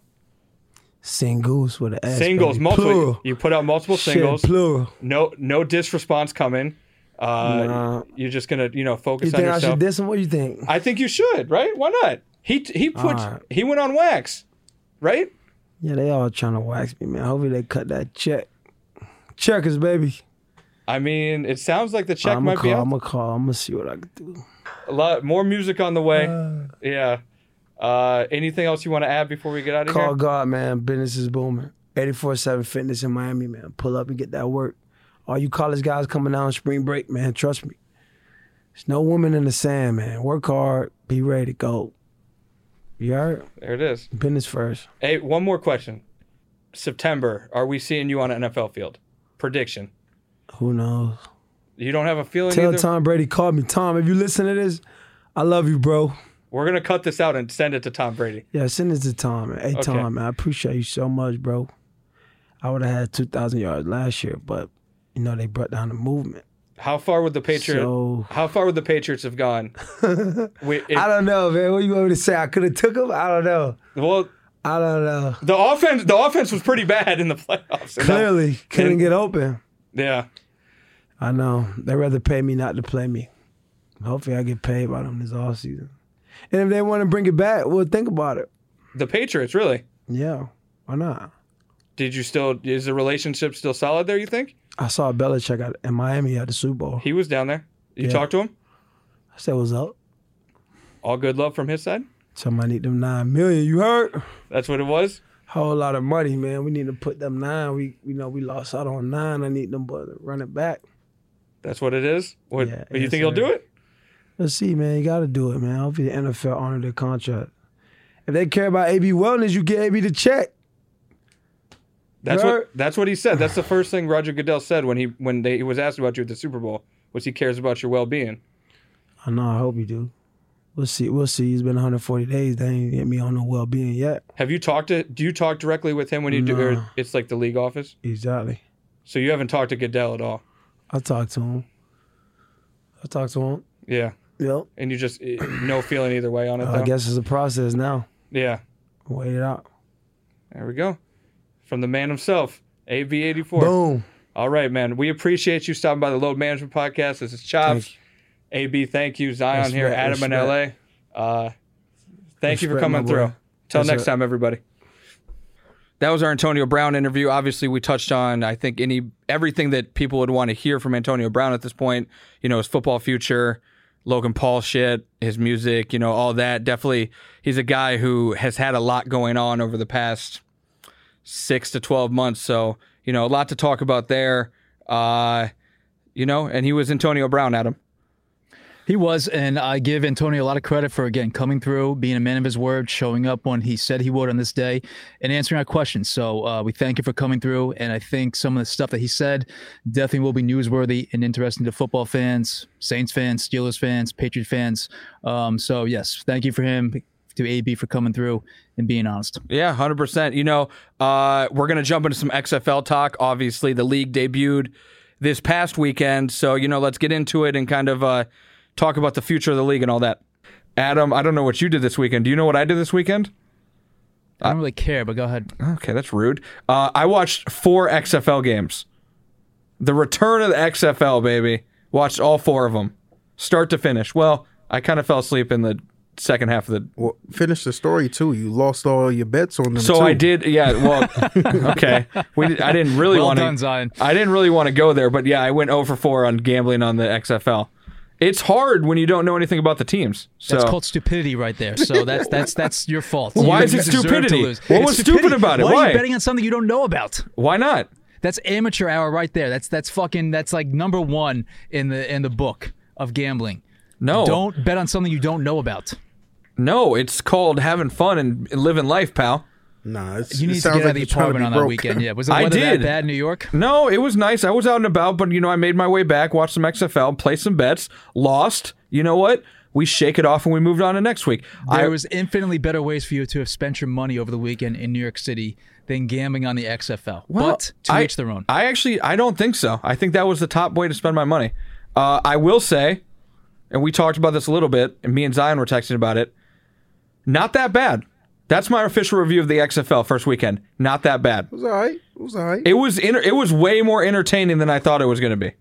Singles with an S. Singles, baby. multiple. Plural. You put out multiple Shit, singles. plural. No no diss response coming. Uh, Nah. You're just gonna you know focus You on think I should diss him? What do you think? I think you should, right? Why not? He he put Alright. he went on wax, right? Yeah, they all trying to wax me, man. Hopefully they cut that check. Checkers, baby. I mean, it sounds like the check I'm might gonna be out. I'm gonna call. I'm gonna see what I can do. a lot more music on the way. yeah. Uh, anything else you want to add before we get out of Call here? Call God, man. Business is booming. 84-7 fitness in Miami, man. Pull up and get that work. All you college guys coming out on spring break, man. Trust me. There's no woman in the sand, man. Work hard. Be ready to go. You heard? There it is. Business first. Hey, one more question. September, are we seeing you on an NFL field? Prediction. Who knows? You don't have a feeling Tell either? Tom Brady called me. Tom, if you listen to this, I love you, bro. We're gonna cut this out and send it to Tom Brady. Yeah, send it to Tom, man. Hey, Okay. Tom, man. I appreciate you so much, bro. I would have had 2,000 yards last year, but, you know, they brought down the movement. How far would the Patriots? So- How far would the Patriots have gone? we, if- I don't know, man. What do you want me to say? I could have took them. I don't know. well, I don't know. the offense. The offense was pretty bad in the playoffs. Clearly, couldn't and- get open. yeah. I know. They'd rather pay me not to play me. Hopefully, I get paid by them this offseason. And if they want to bring it back, we'll think about it. The Patriots, really? Yeah, why not? Did you still? Is the relationship still solid there? You think I saw Belichick at, in Miami at the Super Bowl. he was down there? You Yeah. talked to him? I said, what's up? All good love from his side. Somebody need them nine million. You heard? That's what it was. Whole lot of money, man. We need to put them nine. We, you know, we lost out on nine. I need them boys to run it back. That's what it is. What Yeah, you yes, think he'll do it? Let's see, man. You got to do it, man. Hopefully, the NFL honor their contract. If they care about AB wellness, you get AB the check. That's what that's what he said. That's the first thing Roger Goodell said when he when they, he was asked about you at the Super Bowl. Was he cares about your well being? I know. I hope you do. We'll see. We'll see. It's been 140 days. They ain't get me on no well being yet. Have you talked to? Do you talk directly with him when you do? No. Or it's like the league office. Exactly. So you haven't talked to Goodell at all. I talked to him. I talked to him. Yeah, Yep. and you just no feeling either way on it. I Though. guess it's a process now. Yeah, Wait it out. there we go. From the man himself, AB84. Boom. All right, man. We appreciate you stopping by the Load Management Podcast. This is Chopz. AB, thank you. Zion here, Adam in LA. Uh, thank you for coming through. Till next time, everybody. That was our Antonio Brown interview. Obviously, we touched on I think any everything that people would want to hear from Antonio Brown at this point. You know, his football future, Logan Paul shit, his music, you know, all that. Definitely, he's a guy who has had a lot going on over the past six to twelve months. So you know, a lot to talk about there. Uh, you know, and he was Antonio Brown, Adam. He was, and I give Antonio a lot of credit for again coming through, being a man of his word, showing up when he said he would on this day, and answering our questions. So uh, we thank you for coming through, and I think some of the stuff that he said definitely will be newsworthy and interesting to football fans, Saints fans, Steelers fans, Patriot fans. Um, so yes, thank you for him, to AB for coming through and being honest. Yeah, hundred percent. You know, uh, we're gonna jump into some XFL talk. Obviously, the league debuted this past weekend, so you know, let's get into it and kind of uh, talk about the future of the league and all that. Adam, I don't know what you did this weekend. Do you know what I did this weekend? I don't really care, but go ahead. Okay, that's rude. Uh, I watched four XFL games. The return of the XFL, baby. Watched all four of them, start to finish. Well, I kind of fell asleep in the second half of the Well, finish the story too. You lost all your bets on them. So too. I did, yeah. Well, okay. We did, I didn't really Well want done, to. Zion. I didn't really want to go there, but yeah, I went over four on gambling on the XFL. It's hard when you don't know anything about the teams. So That's called stupidity right there. So that's that's that's your fault. Why You- is it you deserve to stupidity? What It's was stupid about it? Why, are you betting on something you don't know about? why not? That's amateur hour right there. That's that's fucking that's like number one in the in the book of gambling. No, Don't bet on something you don't know about. No, it's called having fun and living life, pal. Nah, it's, You it need to sounds get out like of the apartment on that broke. weekend. Yeah, was the I weather that did. bad in New York? No, it was nice. I was out and about, but you know, I made my way back, watched some XFL, played some bets, lost. You know what? We shake it off and we moved on to next week. There I was infinitely better ways for you to have spent your money over the weekend in New York City than gambling on the XFL. Well, but to I- each their own. I actually I don't think so. I think that was the top way to spend my money. Uh, I will say, and we talked about this a little bit, and me and Zion were texting about it. Not that bad. That's my official review of the XFL first weekend. Not that bad. It was all right. It was all right. It was inter- it was way more entertaining than I thought it was going to be.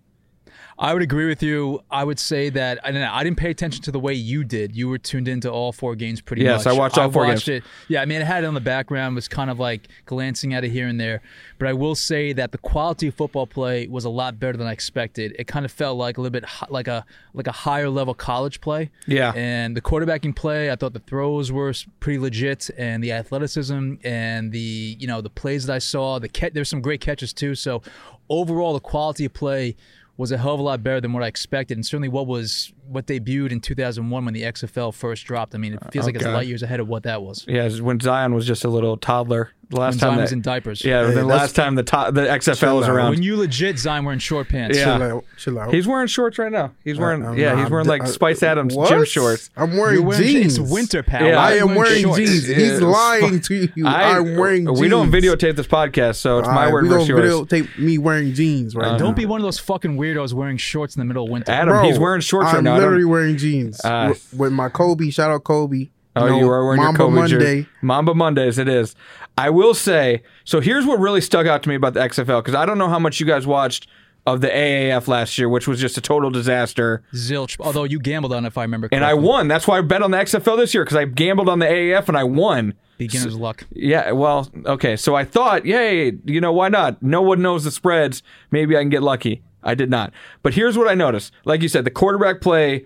I would agree with you. I would say that I, know, I didn't pay attention to the way you did. You were tuned into all four games pretty much. Yes. I watched all four watched games. It. Yeah, I mean, it had it on the background, was kind of like glancing at it here and there. But I will say that the quality of football play was a lot better than I expected. It kind of felt like a little bit like a like a higher level college play. Yeah. And the quarterbacking play, I thought the throws were pretty legit, and the athleticism and the you know the plays that I saw, the ca- there's some great catches too. So overall, the quality of play was a hell of a lot better than what I expected, and certainly what was what debuted in 2001 when the XFL first dropped. I mean, it feels like it's light years ahead of what that was. Yeah, was when Zion was just a little toddler. The last When time Zion that, was in diapers. Yeah, Hey, the that's- last time the to- the XFL Chill was around. When you legit Zion wearing short pants. Yeah. Chill out. Chill out. He's wearing shorts right now. He's wearing Uh, yeah, nah, he's wearing like uh, Spice Adams what? gym shorts. I'm wearing wearing jeans. It's winter, pal. Yeah. I am wearing shorts. jeans. He's it's lying to you. I, am wearing jeans. We don't videotape this podcast, so it's my All right, word we versus gonna yours. videotape me wearing jeans right now. Don't be one of those fucking weirdos wearing shorts in the middle of winter. Adam, he's wearing shorts right now. I don't- literally wearing jeans Ah. with, with my Kobe. Shout out Kobe. Oh, know, you are wearing Mamba your Kobe Monday. jersey. Mamba Mondays, it is. I will say, so here's what really stuck out to me about the XFL because I don't know how much you guys watched of the AAF last year, which was just a total disaster. Zilch. Although you gambled on it, if I remember And. I won. That's why I bet on the XFL this year because I gambled on the AAF and I won. Beginner's luck. Yeah, well, okay. So I thought, yay, you know, why not? No one knows the spreads. Maybe I can get lucky. I did not. But here's what I noticed. Like you said, the quarterback play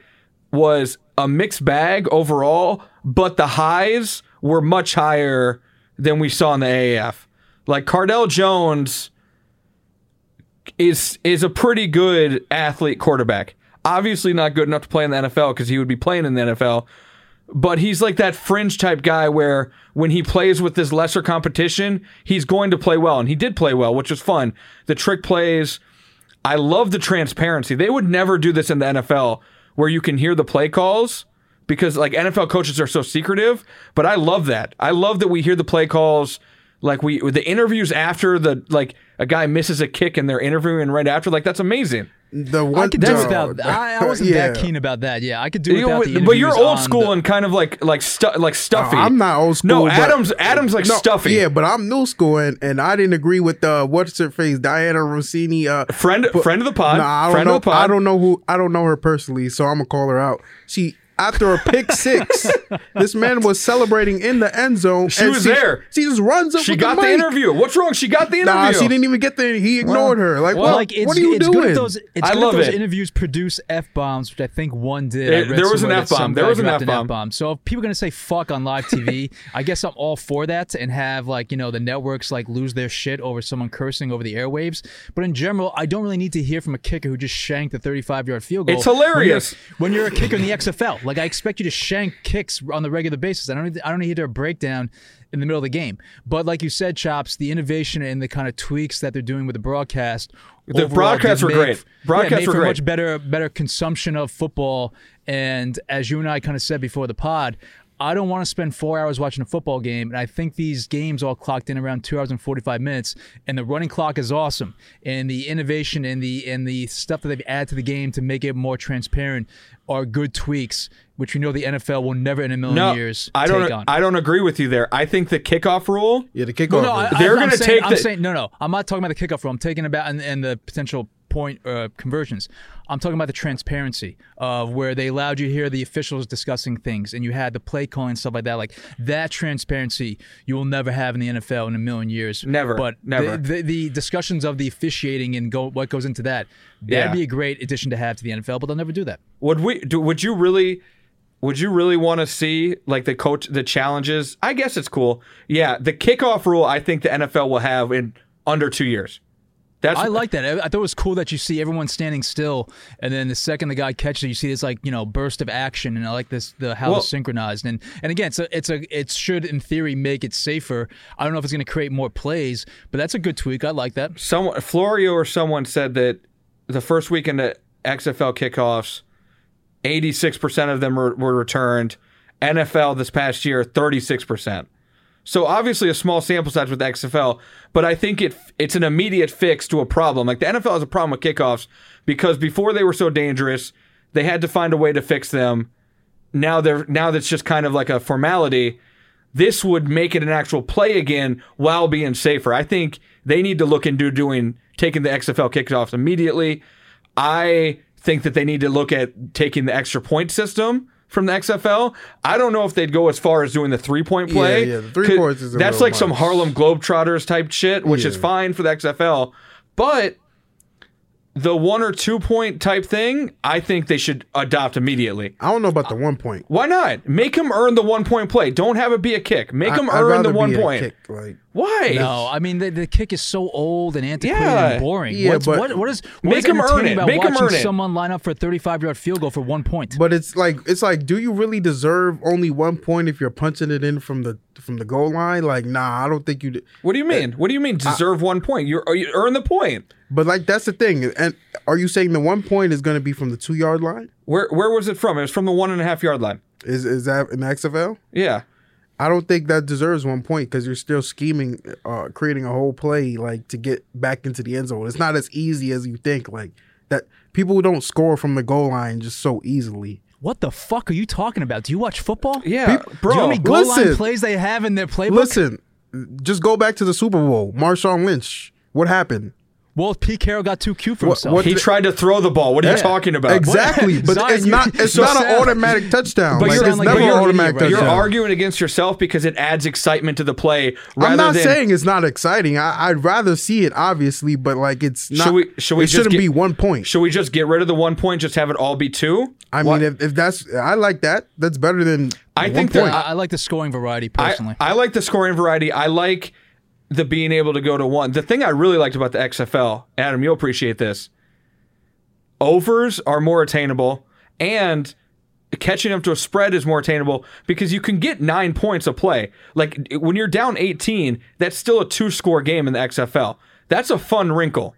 was a mixed bag overall, but the highs were much higher than we saw in the AAF. Like Cardale Jones is is a pretty good athlete quarterback. Obviously not good enough to play in the NFL because he would be playing in the NFL. but he's like that fringe type guy where when he plays with this lesser competition, he's going to play well. And he did play well, which was fun. The trick plays, I love the transparency. They would never do this in the NFL where you can hear the play calls because like NFL coaches are so secretive, but I love that. I love that we hear the play calls like we the interviews after the like a guy misses a kick and they're interviewing right after like that's amazing. The I one could do no, without. I, I wasn't yeah. that keen about that. Yeah, I could do You know, without the but you're old school the- and kind of like like stu- like stuffy. I'm not old school. No, but- Adam's Adam's like No, stuffy. Yeah, but I'm new school, and, and I didn't agree with uh, what's her face, Dianna Russini. Uh, friend friend of the pod. Nah, I don't friend know. of the pod. I don't know who. I don't know her personally, so I'm gonna call her out. She after a pick six, this man was celebrating in the end zone. She and was she, there. She just runs up. She with got the, mic. interview. What's wrong? She got the interview. Nah, she didn't even get the. He ignored her. Like, Well, what? like what are you it's doing? good those it's I good love those it. interviews produce f bombs, which I think one did. I There- read there was an F-bomb. There was an F-bomb. F-bomb. So if people are gonna say fuck on live TV, I guess I'm all for that and have like you know the networks like lose their shit over someone cursing over the airwaves. But in general, I don't really need to hear from a kicker who just shanked a 35 yard field goal. It's hilarious. when you're, when you're a kicker in the XFL. Like I expect you to shank kicks on the regular basis. I don't need, I don't need to hear a breakdown in the middle of the game. But like you said, Chopz, the innovation and the kind of tweaks that they're doing with the broadcast. The overall broadcasts were make- great. yeah, Broadcasts made were for great. much better better consumption of football. And as you and I kind of said before the pod. I don't want to spend four hours watching a football game, and I think these games all clocked in around two hours and forty-five minutes. And the running clock is awesome, and the innovation and the and the stuff that they've added to the game to make it more transparent are good tweaks, which we know the NFL will never in a million No, years I don't. take on. I don't agree with you there. I think the kickoff rule. yeah, the kickoff. Well, no, I, They're gonna take I'm the- saying no, no. I'm not talking about the kickoff rule. I'm taking about and, and the potential point uh, conversions. I'm talking about the transparency of where they allowed you to hear the officials discussing things, and you had the play calling and stuff like that. Like that transparency, you will never have in the NFL in a million years. Never, But never. The, the, the discussions of the officiating and go, what goes into that, that'd Yeah. be a great addition to have to the NFL. But they'll never do that. Would we? Do, would you really? Would you really want to see like the coach the challenges? I guess it's cool. Yeah, the kickoff rule. I think the NFL will have in under two years. That's I like that. I thought it was cool that you see everyone standing still, and then the second the guy catches it, you see this like you know burst of action, and I like this the how Well- it's synchronized. And and again, it's a, it's a it should in theory make it safer. I don't know if it's going to create more plays, but that's a good tweak. I like that. someone Florio or someone said that the first weekend of XFL kickoffs, eighty six percent of them were, were returned. NFL this past year, thirty six percent. So obviously a small sample size with XFL, but I think it it's an immediate fix to a problem. Like the NFL has a problem with kickoffs because before they were so dangerous, they had to find a way to fix them. Now they're now that's just kind of like a formality. This would make it an actual play again while being safer. I think they need to look into doing taking the XFL kickoffs immediately. I think that they need to look at taking the extra point system from the XFL. I don't know if they'd go as far as doing the three point play. Yeah, yeah, the three points is a That's like some. Harlem Globetrotters type shit, which is fine for the XFL. But the one or two point type thing, I think they should adopt immediately. I don't know about the one point. Why not? Make him earn the one point play. Don't have it be a kick. Make him I- I'd earn the one be a point. kick, like, Why? No, I mean the, the kick is so old and antiquated Yeah. and boring. Yeah, What's, but- what what is what Make is him earn it. About Make him watching earn it. someone line up for a 35 yard field goal for one point. But it's like it's like, do you really deserve only one point if you're punching it in from the from the goal line? Like, nah, I don't think you. d- What do you mean? Uh, what do you mean deserve one point? You're, uh, you earn the point. But like, that's the thing. And are you saying the one point is going to be from the two yard line? Where where was it from? It was from the one and a half yard line. Is is that in the XFL? Yeah. I don't think that deserves one point because you're still scheming, uh, creating a whole play like to get back into the end zone. It's not as easy as you think. Like that, people don't score from the goal line just so easily. what the fuck are you talking about? Do you watch football? Yeah, Do you know bro. how many goal line listen. plays they have in their playbook? Listen, just go back to the Super Bowl. Marshawn Lynch. What happened? Well, Pete Carroll got too cute for What- himself. what he the- tried to throw the ball. What are you talking about? Exactly, but Zion, it's not. It's so not an automatic touchdown. But like, you it's sound like never you're an an idiot automatic right You're arguing against yourself because it adds excitement to the play. Rather I'm not than, saying it's not exciting. I, I'd rather see it, obviously, but like it's not. Should we? Should we it just shouldn't get- be one point. Should we just get rid of the one point? Just have it all be two? I What- mean, if, if that's, I like that. That's better than. I one think that- point. I, I like the scoring variety I, personally. I like the scoring variety. I like the being able to go to one. The thing I really liked about the XFL, Adam, you'll appreciate this. Overs are more attainable, and catching up to a spread is more attainable because you can get nine points a play. Like when you're down 18, that's still a two score game in the XFL. That's a fun wrinkle.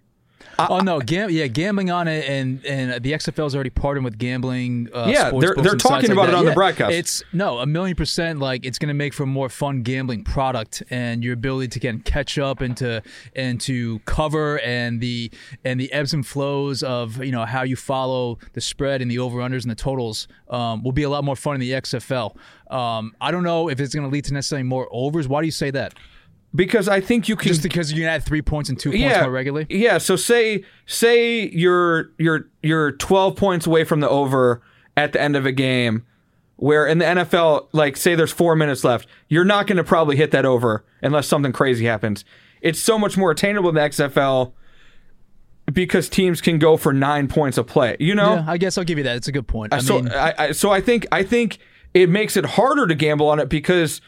Oh no, gam- yeah, gambling on it, and and the XFL's already partnered with gambling. Uh, Yeah, they're- they're talking like about it that. on the Yeah, broadcast. It's no, a million percent. Like it's going to make for a more fun gambling product, and your ability to get catch up and to and to cover and the and the ebbs and flows of you know how you follow the spread and the over unders and the totals um, will be a lot more fun in the XFL. Um, I don't know if it's going to lead to necessarily more overs. Why do you say that? Because I think you can Just because you can add three points and two points more regularly. Yeah, so say say you're you're you're 12 points away from the over at the end of a game where in the NFL like say there's 4 minutes left. You're not going to probably hit that over unless something crazy happens. It's so much more attainable in the XFL because teams can go for 9 points a play. You know? Yeah, I guess I'll give you that. It's a good point. I Uh, so mean, I, I so I think I think it makes it harder to gamble on it because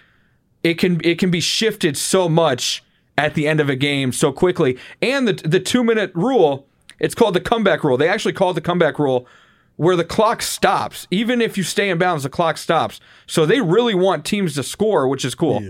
it can it can be shifted so much at the end of a game so quickly. And the the two minute rule, it's called the comeback rule. They actually call it the comeback rule, where the clock stops. Even if you stay in bounds, the clock stops. So they really want teams to score, which is cool.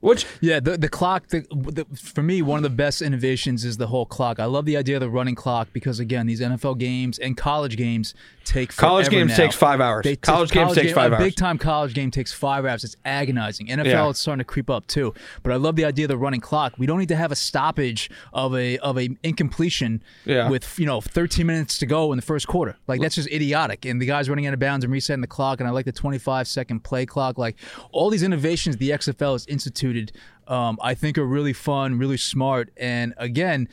Which Yeah, the the clock. The, the, for me, one of the best innovations is the whole clock. I love the idea of the running clock because again, these NFL games and college games take College games now. takes five hours. They College games takes game- five a hours. Big time college game takes five hours. It's agonizing. NFL Yeah. it's starting to creep up too. But I love the idea of the running clock. We don't need to have a stoppage of a of a incompletion Yeah. with you know 13 minutes to go in the first quarter. Like that's just idiotic. And the guys running out of bounds and resetting the clock. And I like the 25 second play clock. Like all these innovations the XFL has instituted, um, I think are really fun, really smart. And again,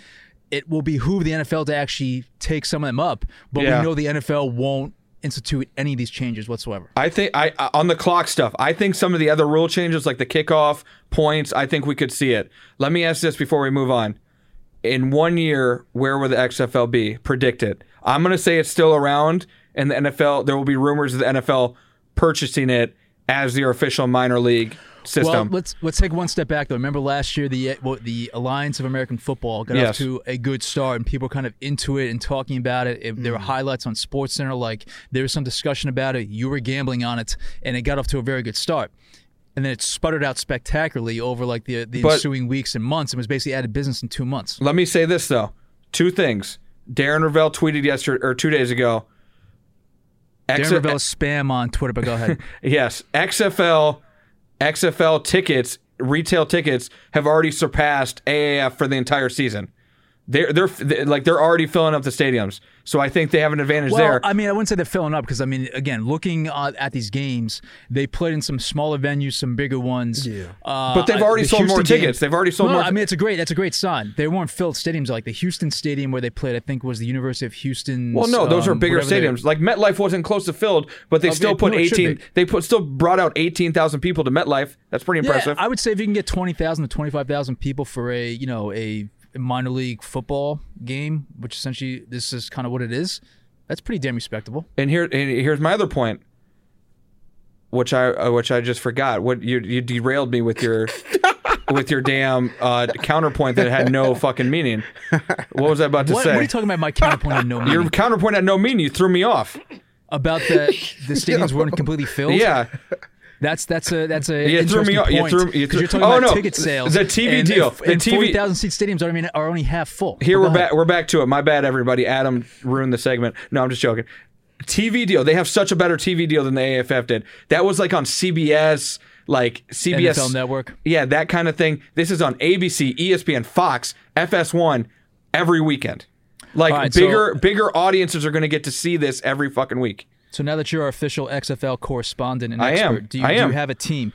it will behoove the NFL to actually take some of them up. But Yeah. we know the NFL won't institute any of these changes whatsoever. I think I on the clock stuff. I think some of the other rule changes, like the kickoff points, I think we could see it. Let me ask this before we move on. In one year, where will the XFL be? Predict it. I'm going to say it's still around, and the NFL. There will be rumors of the NFL purchasing it as their official minor league system. Well, let's let's take one step back though. Remember last year the well, the Alliance of American Football got Yes. off to a good start, and people were kind of into it and talking about it. If There were Mm. highlights on Sports Center, like there was some discussion about it. You were gambling on it, and it got off to a very good start. And then it sputtered out spectacularly over like the the But- ensuing weeks and months, and was basically out of business in two months. Let me say this though. Two things. Darren Rovell tweeted yesterday or two days ago. Darren X- Rovell spam on Twitter, but go ahead. Yes, XFL XFL tickets, retail tickets have already surpassed AAF for the entire season. They're they're like they're already filling up the stadiums. So I think they have an advantage Well, there. I mean, I wouldn't say they're filling up because I mean, again, looking uh, at these games, they played in some smaller venues, some bigger ones. Yeah, uh, But they've already the sold more Houston game- tickets. They've already sold Well, more- I mean, it's a great, that's a great sign. They weren't filled stadiums like the Houston Stadium where they played. I think was the University of Houston. well, no, those are bigger stadiums. Like MetLife wasn't close to filled, but they Oh, still put no, 18 they put still brought out 18,000 people to MetLife. That's pretty impressive. Yeah, I would say if you can get twenty thousand to twenty five thousand people for a you know a minor league football game, which essentially this is kind of what it is. That's pretty damn respectable. and here and here's my other point which I uh, which I just forgot. What you you derailed me with your with your damn uh, counterpoint that had no fucking meaning. What was I about to What, say? what are you talking about? My counterpoint had no meaning. Your counterpoint had no meaning. You threw me off. about the the stadiums weren't completely filled. Yeah. That's that's a that's a You threw me off- you threw- you threw- you're talking Oh, about no, ticket sales. the TV deal, if- the TV forty thousand seat stadiums are I mean are only half full. Here we're back. We're back to it. My bad, everybody. Adam ruined the segment. No, I'm just joking. TV deal. They have such a better TV deal than the AFF did. That was like on CBS, like CBS NFL Network. Yeah, that kind of thing. This is on ABC, ESPN, Fox, FS1 every weekend. Like right, so- bigger bigger audiences are going to get to see this every fucking week. So now that you're our official XFL correspondent and I am. expert, do you, I do you have a team?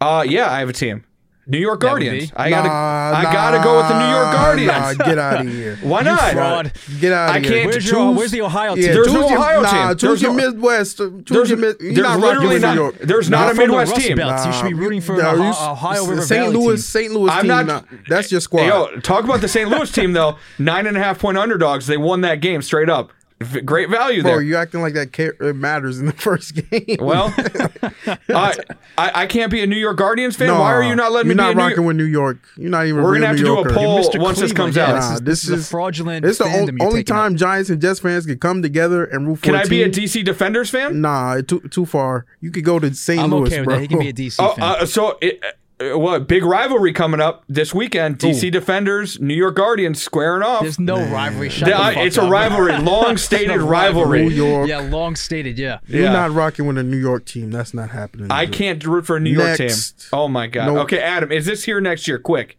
Uh yeah, I have a team. New York Guardians. I gotta Nah, I gotta go with the New York Guardians. Nah, get out of here. Why You not? fraud. Get out of here. I here. can't Where's choose. your where's the Ohio team? Yeah, There's choose no Ohio nah, team. Choose There's your Midwest. Choose There's- your mid, you're there's not literally not- New York. there's not a Midwest team. Belt. You should be rooting for Nah, Ohio, s- Ohio River St. Valley Louis, team. St. Louis I'm team. not- nah, that's your squad. Hey, yo, talk about the St. Louis team though. Nine and a half point underdogs. They won that game straight up. V- Great value Bro, there. you acting like that care- it matters in the first game. Well, I, I I can't be a New York Guardians fan. No, Why are you not letting You're me not be a New rocking with New York. You're not even. We're real gonna have New to do a Yorker. poll Mr. once this comes Cleveland, out. Nah, this, this is, is- fraudulent It's the fandom only taking up. time Giants and Jets fans can come together and root for Can a I be a. DC Defenders fan? Nah, too too far. You could go to St. I'm Louis, okay with bro. that. He can be a DC Oh, fan. uh, so it, uh, what big rivalry coming up this weekend? DC Defenders, New York Guardians squaring off. There's no rivalry. Shut The- the uh, fuck it's a rivalry, long stated It's a rivalry. New York. Yeah, long stated. Yeah. You're not rocking with a New York team. That's not happening. I can't root for a New York team. Oh my god. Nope. Okay, Adam, is this here next year? Quick,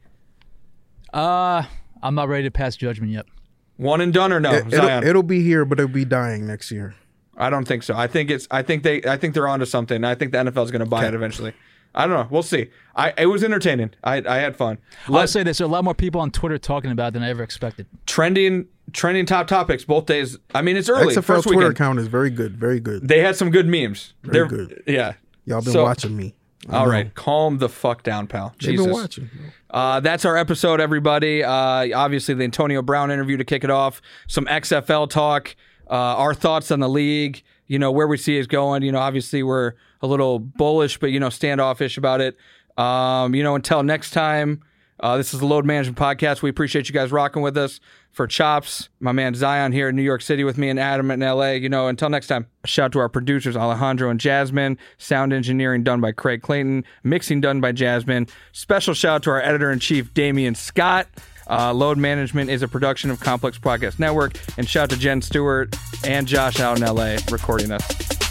Uh, I'm not ready to pass judgment yet. one and done or no? It, Zion. will it'll be here, but it'll be dying next year. I don't think so. I think it's. I think they. I think they're onto something. I think the NFL is going to buy it eventually. I don't know. We'll see. I it was entertaining. I I had fun. I'll Let's say this: a lot more people on Twitter talking about it than I ever expected. trending trending top topics both days. I mean, it's early. XFL First Twitter weekend. account is very good. Very good. They had some good memes. Very They're good. Yeah. Y'all been So- watching me. I All know. right, calm the fuck down, pal. They've Jesus. been watching. Uh, that's our episode, everybody. Uh, obviously, the Antonio Brown interview to kick it off. Some XFL talk. Uh, our thoughts on the league. You know where we see it going. You know, obviously we're a little bullish, but you know standoffish about it. Um, you know, until next time. Uh, this is the Load Management Podcast. We appreciate you guys rocking with us for Chopz. My man Zion here in New York City with me and Adam in LA. You know, until next time, shout out to our producers, Alejandro and Jasmine. Sound engineering done by Craig Clayton. Mixing done by Jasmine. Special shout out to our editor in chief, Damian Scott. Uh, Load Management is a production of Complex Podcast Network. And shout out to Jen Stewart and Josh out in LA recording us.